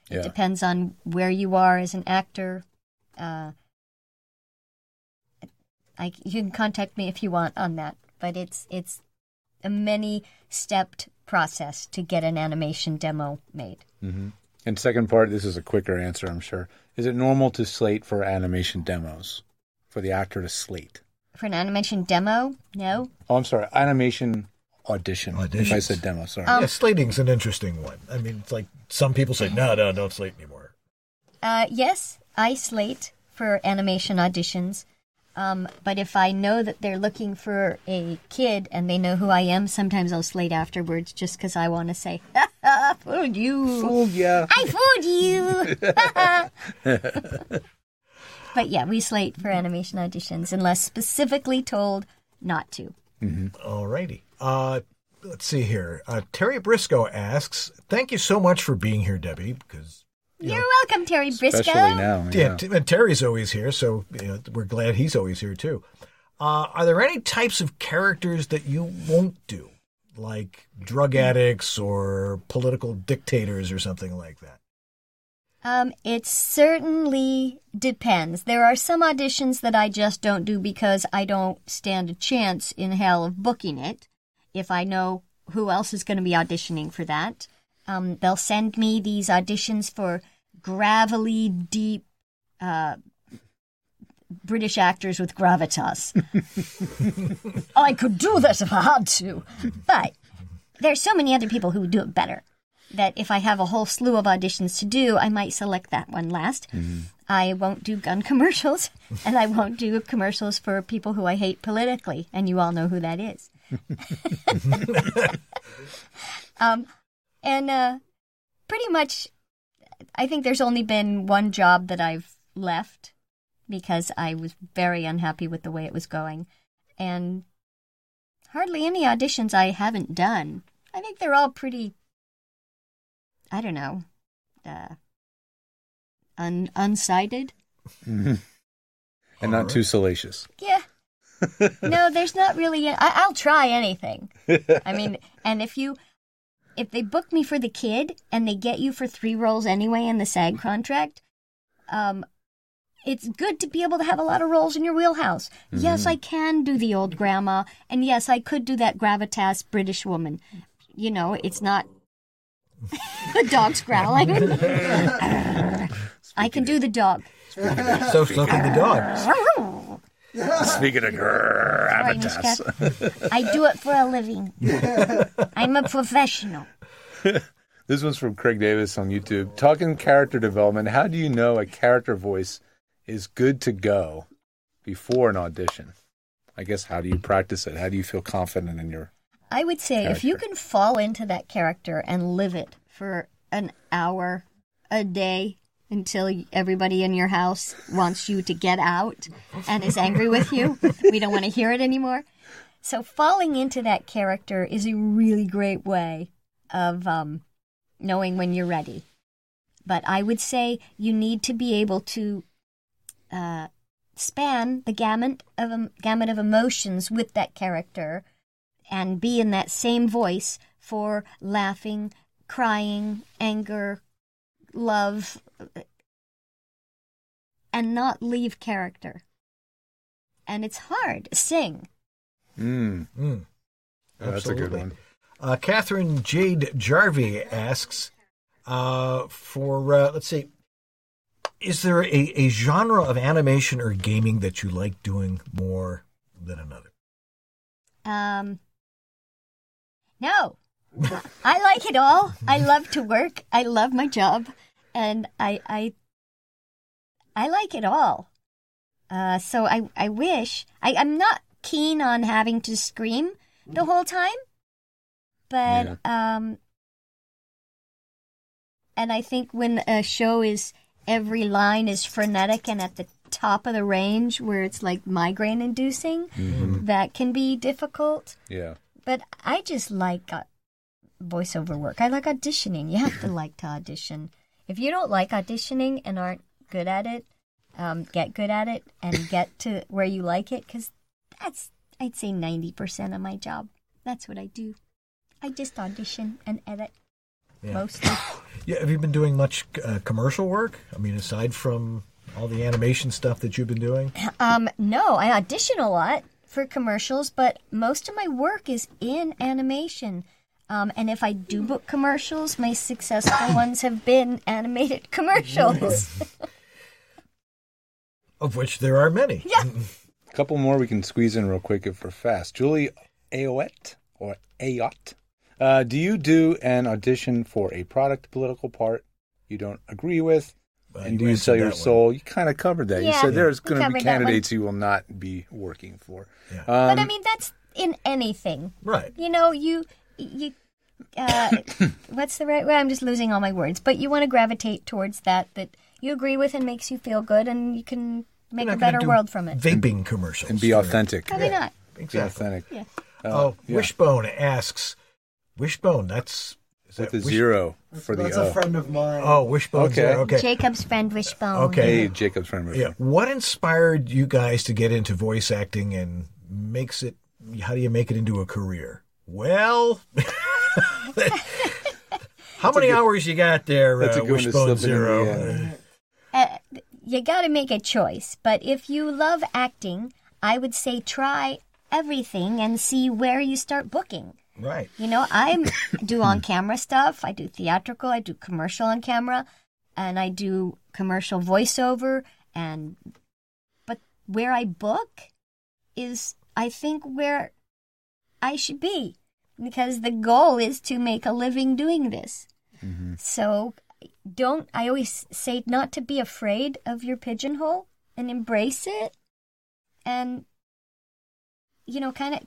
It depends on where you are as an actor. Uh, I, you can contact me if you want on that, but it's it's a many stepped process to get an animation demo made. And second part, this is a quicker answer, I'm sure. Is it normal to slate for animation demos for the actor to slate? For an animation demo, no. Oh, I'm sorry, animation audition. If I said demo, sorry. Um, yeah, slating's an interesting one. I mean, it's like some people say, no, no, don't slate anymore. Uh, yes, I slate for animation auditions. Um, but if I know that they're looking for a kid and they know who I am, sometimes I'll slate afterwards just because I want to say, ha ha, fooled you. Fooled ya. I fooled you. but yeah, we slate for animation auditions unless specifically told not to. All righty. Uh, let's see here. Uh, Terry Briscoe asks, thank you so much for being here, Debbie, because You're welcome, Terry Briscoe. Especially now. Yeah, Yeah. T- and Terry's always here, so you know, we're glad he's always here too. Uh, are there any types of characters that you won't do, like drug addicts or political dictators or something like that? Um, it certainly depends. There are some auditions that I just don't do because I don't stand a chance in hell of booking it. If I know who else is going to be auditioning for that, um, they'll send me these auditions for gravelly, deep, uh, British actors with gravitas. I could do that if I had to, but there's so many other people who would do it better that if I have a whole slew of auditions to do, I might select that one last. I won't do gun commercials, and I won't do commercials for people who I hate politically, and you all know who that is. um, and uh, pretty much, I think there's only been one job that I've left because I was very unhappy with the way it was going, and hardly any auditions I haven't done. I think they're all pretty. I don't know, uh, un unsighted. and not too salacious. Yeah. no, there's not really. I, I'll try anything. I mean, and if you, if they book me for the kid and they get you for three roles anyway in the SAG contract, um, it's good to be able to have a lot of roles in your wheelhouse. Yes, I can do the old grandma, and yes, I could do that gravitas British woman. You know, it's not the dog's growling. I can do the dog. So so can the dog. Speaking of Sorry, Miss Kath. I do it for a living. I'm a professional. This one's from Craig Davis on YouTube. Talking character development, how do you know a character voice is good to go before an audition? I guess how do you practice it? How do you feel confident in your I would say if you can fall into that character and live it for an hour a day until everybody in your house wants you to get out and is angry with you, we don't want to hear it anymore. So falling into that character is a really great way of um, knowing when you're ready. But I would say you need to be able to uh, span the gamut of em- gamut of emotions with that character and be in that same voice for laughing, crying, anger, love, and not leave character. And it's hard. Sing. Mm. Mm, Oh, that's a good absolutely. one. Uh, Catherine Jade Jarvie asks uh, for, uh, let's see, is there a, a genre of animation or gaming that you like doing more than another? Um, no, I like it all. I love to work. I love my job, and I I I like it all. Uh, so I I wish I I'm not keen on having to scream the whole time, but um, and I think when a show is every line is frenetic and at the top of the range where it's like migraine inducing, that can be difficult. Yeah. But I just like uh, voiceover work. I like auditioning. You have to like to audition. If you don't like auditioning and aren't good at it, um, get good at it and get to where you like it because that's, I'd say, 90% of my job. That's what I do. I just audition and edit Yeah. mostly. Yeah, have you been doing much uh, commercial work? I mean, aside from all the animation stuff that you've been doing? Um, no, I audition a lot for commercials, but most of my work is in animation. Um, and if I do book commercials, my successful ones have been animated commercials. Of which there are many. yeah. A couple more we can squeeze in real quick if we're fast. Julie Ayotte or Ayot. Uh, do you do an audition for a product political part you don't agree with? Uh, and you do you sell your that one. soul? You kind of covered that. Yeah, you Yeah, said there's going to be covered that one. candidates you will not be working for. Yeah. but I Um, mean, that's in anything. Right. You know, you, you, uh, what's the right way? I'm just losing all my words. But you want to gravitate towards that that you agree with and makes you feel good, and you can make a better do world from it. Vaping commercials. and be for- authentic. Probably not. Be Exactly. authentic. Yeah. Oh, yeah. Wishbone asks, Wishbone, that's. Is With that the Wish- zero for the That's O. a friend of mine. Oh, Wishbone. Okay. zero, Okay. Jacob's friend Wishbone. Okay. Hey, Jacob's friend. Wishbone. Yeah. What inspired you guys to get into voice acting and makes it? How do you make it into a career? Well, how many hours you got there, That's a uh, good one to Wishbone slip in the Zero? end. uh, you got to make a choice. But if you love acting, I would say try everything and see where you start booking. Right. You know, I do on camera stuff. I do theatrical. I do commercial on camera, and I do commercial voiceover. And but where I book is, I think, where I should be because the goal is to make a living doing this. Mm-hmm. So don't. I always say not to be afraid of your pigeonhole and embrace it, and you know, kind of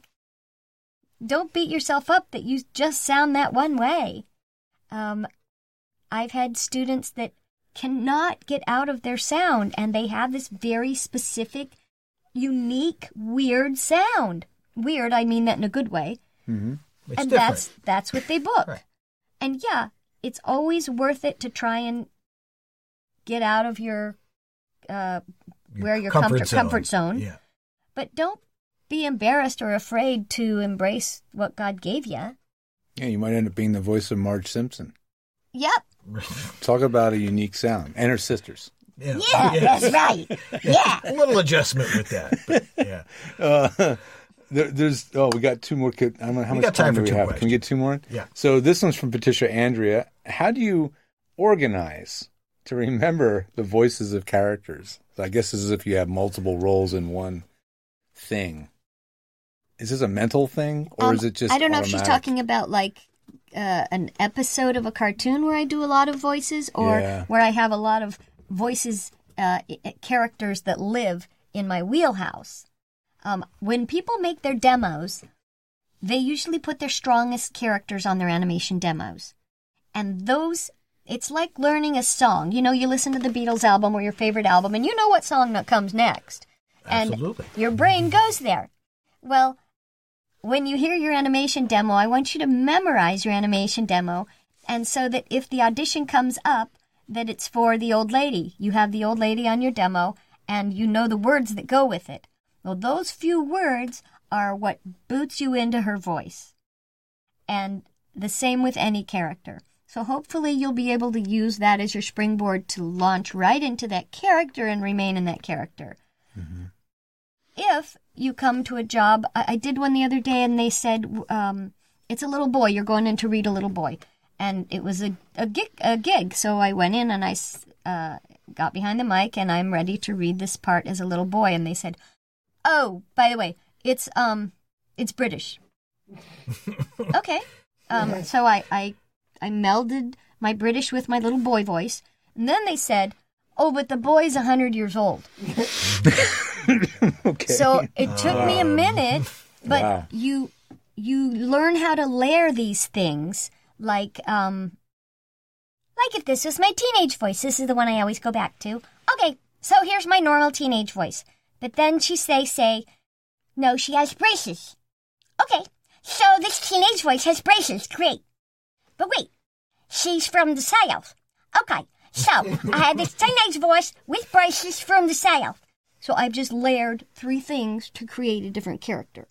don't beat yourself up that you just sound that one way. Um, I've had students that cannot get out of their sound and they have this very specific, unique, weird sound. weird, I mean that in a good way. It's and different. that's that's what they book. Right. And yeah, it's always worth it to try and get out of your uh, where your comfort comfort zone. Yeah. But don't be embarrassed or afraid to embrace what God gave you. Yeah, you might end up being the voice of Marge Simpson. Yep. Talk about a unique sound. And her sisters. Yeah. Yeah, that's right. Yeah. A little adjustment with that. But yeah. Uh, there, there's oh, we got two more. ki- I don't know how We much got time do we two have. Can we get two more? Yeah. So this one's from Patricia Andrea. How do you organize to remember the voices of characters? So I guess this is if you have multiple roles in one thing. Is this a mental thing or Um, is it just? I don't know if she's talking about like uh, an episode of a cartoon where I do a lot of voices, or Yeah. where I have a lot of voices, uh, i- i- characters that live in my wheelhouse. Um, when people make their demos, they usually put their strongest characters on their animation demos, and those. It's like learning a song. You know, you listen to the Beatles album or your favorite album, and you know what song that comes next. Absolutely. And your brain goes there. Well, when you hear your animation demo, I want you to memorize your animation demo, and so that if the audition comes up, that it's for the old lady. You have the old lady on your demo, and you know the words that go with it. Well, those few words are what boots you into her voice. And the same with any character. So hopefully you'll be able to use that as your springboard to launch right into that character and remain in that character mm-hmm. If you come to a job, I, I did one the other day, and they said um, it's a little boy. You're going in to read a little boy, and it was a a gig. A gig. So I went in and I uh, got behind the mic, and I'm ready to read this part as a little boy. And they said, "Oh, by the way, it's um, it's British." okay. Um, so I, I I melded my British with my little boy voice, and then they said, "Oh, but the boy's a hundred years old." Okay. So it took me a minute, but Wow. you you learn how to layer these things like um like if this was my teenage voice. This is the one I always go back to. Okay, so here's my normal teenage voice. But then she say say, "No, she has braces." Okay, so this teenage voice has braces. Great. But wait, she's from the south. Okay, so I have this teenage voice with braces from the south. So I've just layered three things to create a different character.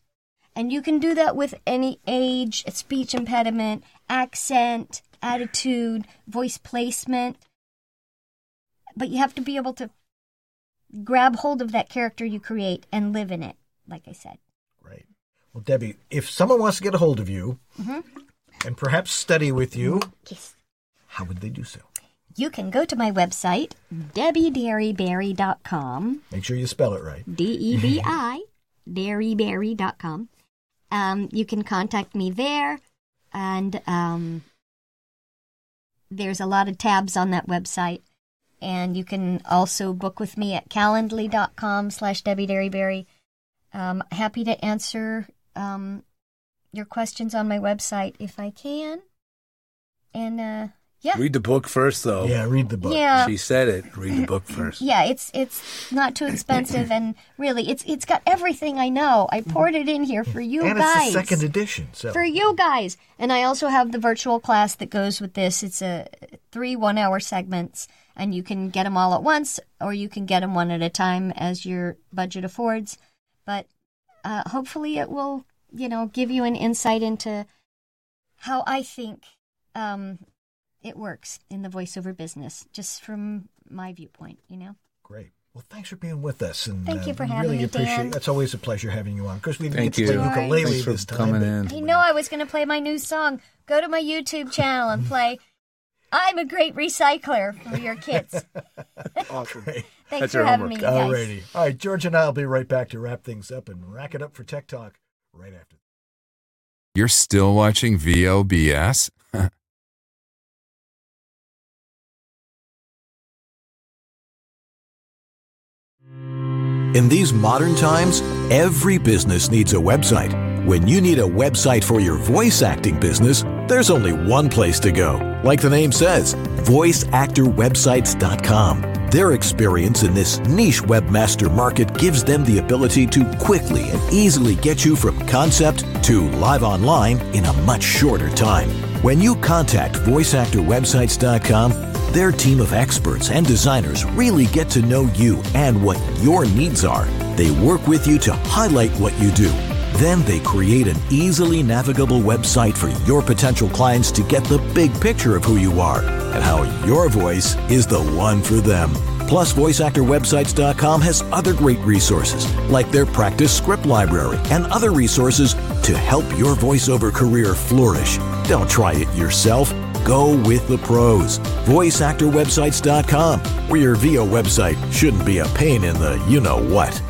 And you can do that with any age, speech impediment, accent, attitude, voice placement. But you have to be able to grab hold of that character you create and live in it, like I said. Right. Well, Debbie, if someone wants to get a hold of you Mm-hmm. and perhaps study with you, Yes. how would they do so? You can go to my website, debbiederryberry.com. Make sure you spell it right. D E B I, derryberry.com. Um, you can contact me there, and um, there's a lot of tabs on that website. And you can also book with me at calendly.com slash Debbie Derryberry. Um, happy to answer um, your questions on my website if I can. And uh, yeah, Read the book first, though. Yeah, read the book. yeah, She said it. Read the book first. yeah, it's it's not too expensive, and really, it's it's got everything I know. I poured it in here for you and guys, it's the second edition. So for you guys, and I also have the virtual class that goes with this. It's a three one-hour segments, and you can get them all at once, or you can get them one at a time as your budget affords. But uh, hopefully, it will, you know, give you an insight into how I think um, it works in the voiceover business, just from my viewpoint. You know. great. Well, thanks for being with us, and Thank you uh, for we having really me, appreciate. Dan. That's always a pleasure having you on. Of course, we didn't Thank get to you. play ukulele Thanks for this time. coming but- in. I know I was going to play my new song. Go to my YouTube channel and play I'm a Great Recycler for your kids. Awesome. Thanks That's for having homework. me, guys. Alrighty. All right, George and I will be right back to wrap things up and rack it up for Tech Talk right after. You're still watching VLBS? In these modern times, every business needs a website. When you need a website for your voice acting business, there's only one place to go. Like the name says, voiceactorwebsites.com. Their experience in this niche webmaster market gives them the ability to quickly and easily get you from concept to live online in a much shorter time. When you contact voiceactorwebsites.com, their team of experts and designers really get to know you and what your needs are. They work with you to highlight what you do. Then they create an easily navigable website for your potential clients to get the big picture of who you are and how your voice is the one for them. Plus, VoiceActorWebsites.com has other great resources, like their practice script library and other resources to help your voiceover career flourish. Don't try it yourself. Go with the pros. VoiceActorWebsites.com, where your VO website shouldn't be a pain in the you know what.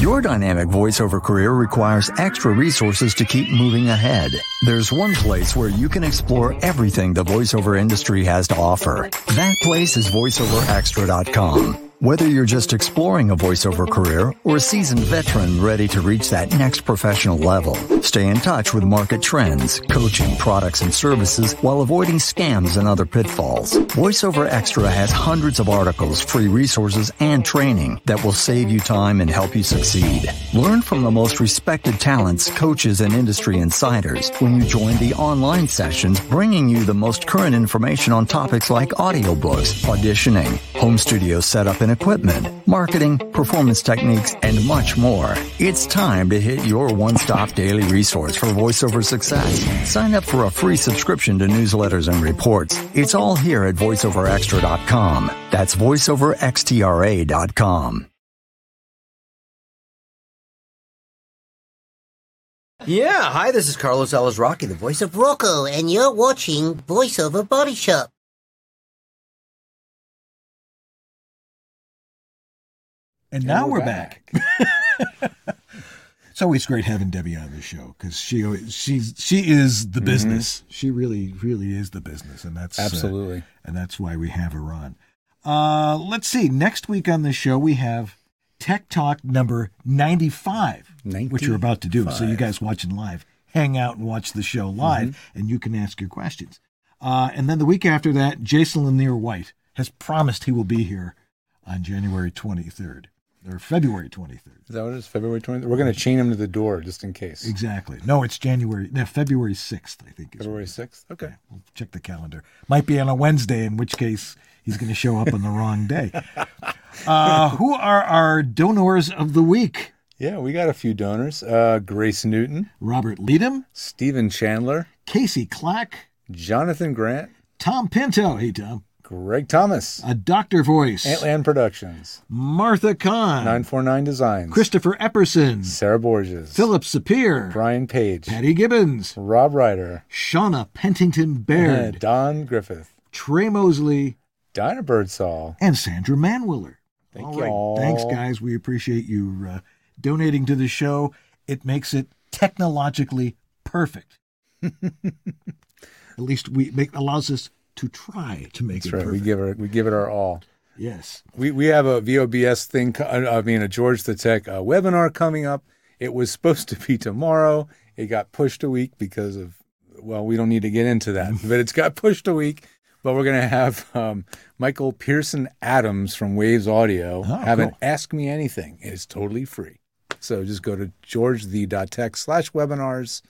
Your dynamic voiceover career requires extra resources to keep moving ahead. There's one place where you can explore everything the voiceover industry has to offer. That place is voiceoverextra.com. Whether you're just exploring a voiceover career or a seasoned veteran ready to reach that next professional level, stay in touch with market trends, coaching, products, and services while avoiding scams and other pitfalls. VoiceOver Extra has hundreds of articles, free resources, and training that will save you time and help you succeed. Learn from the most respected talents, coaches, and industry insiders when you join the online sessions, bringing you the most current information on topics like audiobooks, auditioning, home studio setup and equipment, marketing, performance techniques, and much more. It's time to hit your one-stop daily resource for voiceover success. Sign up for a free subscription to newsletters and reports. It's all here at voiceoverextra.com. That's voiceoverxtra.com. Yeah, hi, this is Carlos Alazraki, the voice of Rocco, and you're watching VoiceOver Body Shop. And now we're, back. it's always great having Debbie on the show because she always- she's she is the business. She really really is the business, and that's uh, Absolutely. and that's why we have her on. Uh, let's see. Next week on the show we have Tech Talk number ninety five, which you're about to do. So you guys watching live, hang out and watch the show live, and you can ask your questions. Uh, and then the week after that, Jason Linere White has promised he will be here on January twenty third or February twenty third. Is that what it is? February 20th? We're going to chain him to the door just in case. Exactly. No, it's January. No, February sixth. I think. February 6th? Okay. We'll check the calendar. Might be on a Wednesday, in which case he's going to show up on the wrong day. Uh, who are our donors of the week? Yeah, we got a few donors. Uh, Grace Newton, Robert Leadham, Stephen Chandler, Casey Clack, Jonathan Grant, Tom Pinto. Hey, Tom. Greg Thomas, A Doctor Voice. Antland Productions, Martha Kahn. 949 Designs, Christopher Epperson. Sarah Borges, Philip Sapir. Brian Page, Patty Gibbons. Rob Ryder, Shauna Pentington Baird. Don Griffith, Trey Mosley. Dinah Birdsall. And Sandra Manwiller. Thank All you right. all. Thanks, guys. We appreciate you uh, donating to the show. It makes it technologically perfect. At least we make allows us to try to make That's it right. We give it we give it our all. yes. We we have a VOBS thing. uh, I mean, a George the Tech uh, webinar coming up. It was supposed to be tomorrow. It got pushed a week because of well, we don't need to get into that, but it's got pushed a week. But we're gonna have um, Michael Pearson Adams from Waves Audio have an. Ask Me Anything. It's totally free. So just go to georgethe.tech slash webinars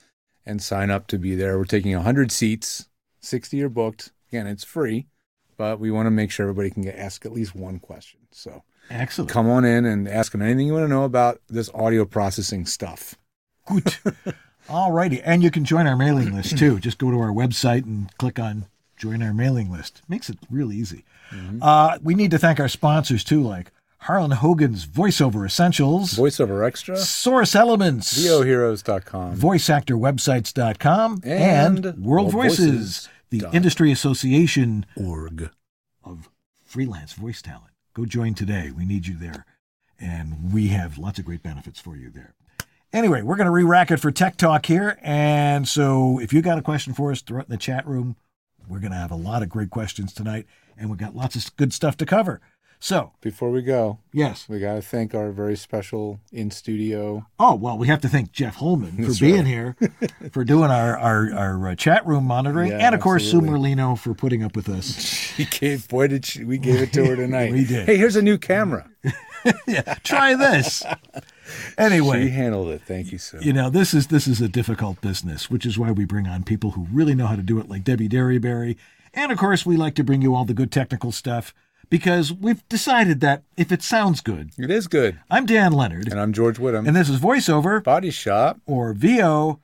and sign up to be there. We're taking 100 seats, 60 are booked. Again, it's free, but we want to make sure everybody can get ask at least one question. So Excellent. come on in and ask them anything you want to know about this audio processing stuff. Good. All righty. And you can join our mailing list too. Just go to our website and click on join our mailing list. Makes it real easy. Uh, we need to thank our sponsors too, like Harlan Hogan's Voiceover Essentials, Voiceover Extra, Source Elements, VOHeroes.com, VoiceActorWebsites.com, And and, World World Voices, Voices the dot industry association org. of freelance voice talent. Go join today. We need you there. And we have lots of great benefits for you there. Anyway, we're going to re rack it for Tech Talk here. And so if you got a question for us, throw it in the chat room. We're going to have a lot of great questions tonight, and we've got lots of good stuff to cover. So, Before we go, yes. we got to thank our very special in studio. Oh, well, we have to thank Jeff Holman for That's being right. here, for doing our, our, our uh, chat room monitoring, Yeah, and of course, Sue. Merlino for putting up with us. She gave, boy, did she, we gave it to her tonight. We did. Hey, here's a new camera. yeah, Try this. Anyway. She handled it. Thank you, Sue. You know, this is this is a difficult business, which is why we bring on people who really know how to do it, like Debbie Derryberry. And of course, we like to bring you all the good technical stuff because we've decided that if it sounds good, It is good. I'm Dan Leonard, And I'm George Whittam. and this is voiceover Body Shop. or VO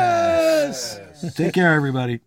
BS. Take care, everybody.